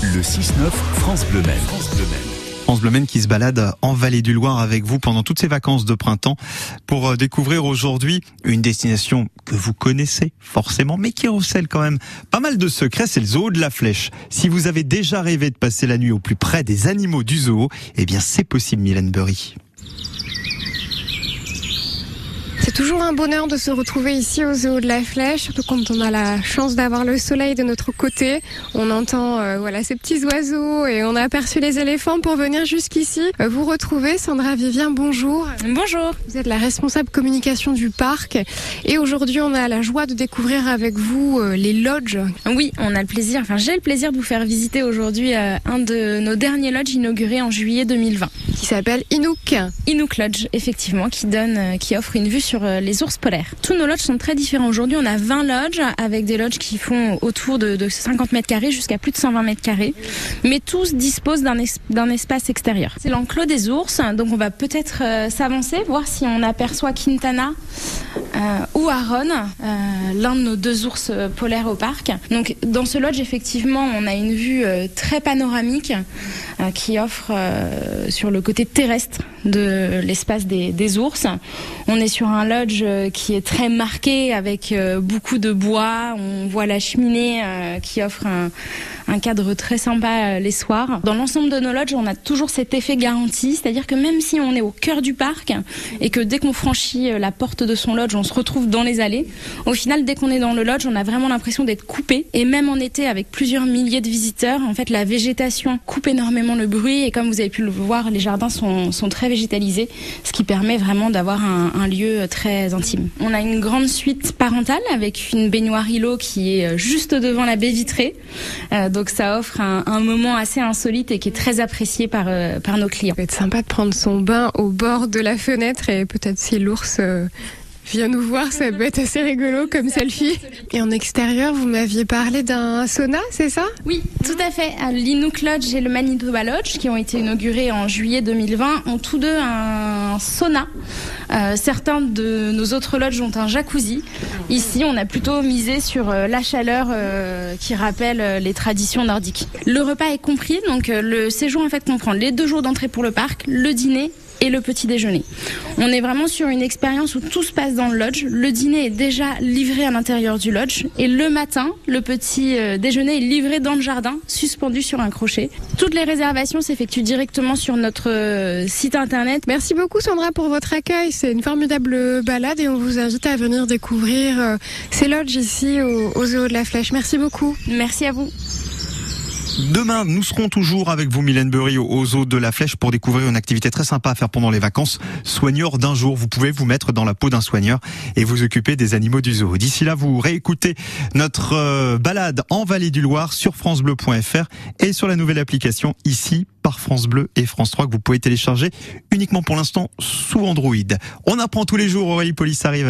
Le 6-9 France Bleu Maine. France Bleu Maine. France Bleu Maine qui se balade en vallée du Loir avec vous pendant toutes ces vacances de printemps pour euh, découvrir aujourd'hui une destination que vous connaissez forcément mais qui recèle quand même pas mal de secrets, c'est le zoo de la Flèche. Si vous avez déjà rêvé de passer la nuit au plus près des animaux du zoo, eh bien c'est possible Mylène Burry. C'est toujours un bonheur de se retrouver ici au zoo de la Flèche, surtout quand on a la chance d'avoir le soleil de notre côté. On entend euh, voilà ces petits oiseaux et on a aperçu les éléphants pour venir jusqu'ici. Euh, vous retrouvez Sandra Vivien, bonjour. Bonjour. Vous êtes la responsable communication du parc et aujourd'hui on a la joie de découvrir avec vous euh, les lodges. Oui, on a le plaisir, enfin j'ai le plaisir de vous faire visiter aujourd'hui euh, un de nos derniers lodges inaugurés en juillet 2020. S'appelle Inouk. Inouk Lodge, effectivement, qui donne, euh, qui offre une vue sur euh, les ours polaires. Tous nos lodges sont très différents. Aujourd'hui, on a 20 lodges avec des lodges qui font autour de, de 50 mètres carrés jusqu'à plus de 120 mètres carrés. Mais tous disposent d'un es- d'un espace extérieur. C'est l'enclos des ours, donc on va peut-être euh, s'avancer, voir si on aperçoit Quintana ou Aaron, l'un de nos deux ours polaires au parc. Donc dans ce lodge, effectivement, on a une vue très panoramique qui offre sur le côté terrestre de l'espace des, ours. On est sur un lodge euh, qui est très marqué avec euh, beaucoup de bois. On voit la cheminée euh, qui offre un, cadre très sympa les soirs. Dans l'ensemble de nos lodges, on a toujours cet effet garanti, c'est-à-dire que même si on est au cœur du parc et que dès qu'on franchit la porte de son lodge, on se retrouve dans les allées, au final, dès qu'on est dans le lodge, on a vraiment l'impression d'être coupé. Et même en été, avec plusieurs milliers de visiteurs, en fait, la végétation coupe énormément le bruit. Et comme vous avez pu le voir, les jardins sont, sont très ce qui permet vraiment d'avoir un, lieu très intime. On a une grande suite parentale avec une baignoire îlot qui est euh, juste devant la baie vitrée. Euh, donc ça offre un, moment assez insolite et qui est très apprécié par, euh, par nos clients. Ça peut être sympa de prendre son bain au bord de la fenêtre et peut-être si l'ours vient nous voir, ça peut être assez rigolo comme selfie. Et en extérieur, vous m'aviez parlé d'un sauna, c'est ça? Oui, tout à fait. L'Inouk Lodge et le Manitoba Lodge, qui ont été inaugurés en juillet 2020, ont tous deux un sauna. Euh, certains de nos autres lodges ont un jacuzzi. Ici, on a plutôt misé sur euh, la chaleur euh, qui rappelle les traditions nordiques. Le repas est compris, donc le séjour en fait comprend les deux jours d'entrée pour le parc, le dîner et le petit déjeuner. On est vraiment sur une expérience où tout se passe dans le lodge. Le dîner est déjà livré à l'intérieur du lodge et le matin, le petit euh, déjeuner est livré dans le jardin, suspendu sur un crochet. Toutes les réservations s'effectuent directement sur notre euh, site internet. Merci beaucoup Sandra pour votre accueil. C'est une formidable balade et on vous invite à venir découvrir euh, ces lodges ici au, au Zoo de la Flèche. Merci beaucoup. Merci à vous. Demain, nous serons toujours avec vous, Mylène Burry, au zoo de la Flèche pour découvrir une activité très sympa à faire pendant les vacances. Soigneur d'un jour. Vous pouvez vous mettre dans la peau d'un soigneur et vous occuper des animaux du zoo. D'ici là, vous réécoutez notre euh, balade en vallée du Loir sur francebleu.fr et sur la nouvelle application ici par France Bleu et France 3 que vous pouvez télécharger uniquement pour l'instant sous Android. On apprend tous les jours, Aurélie Police arrive.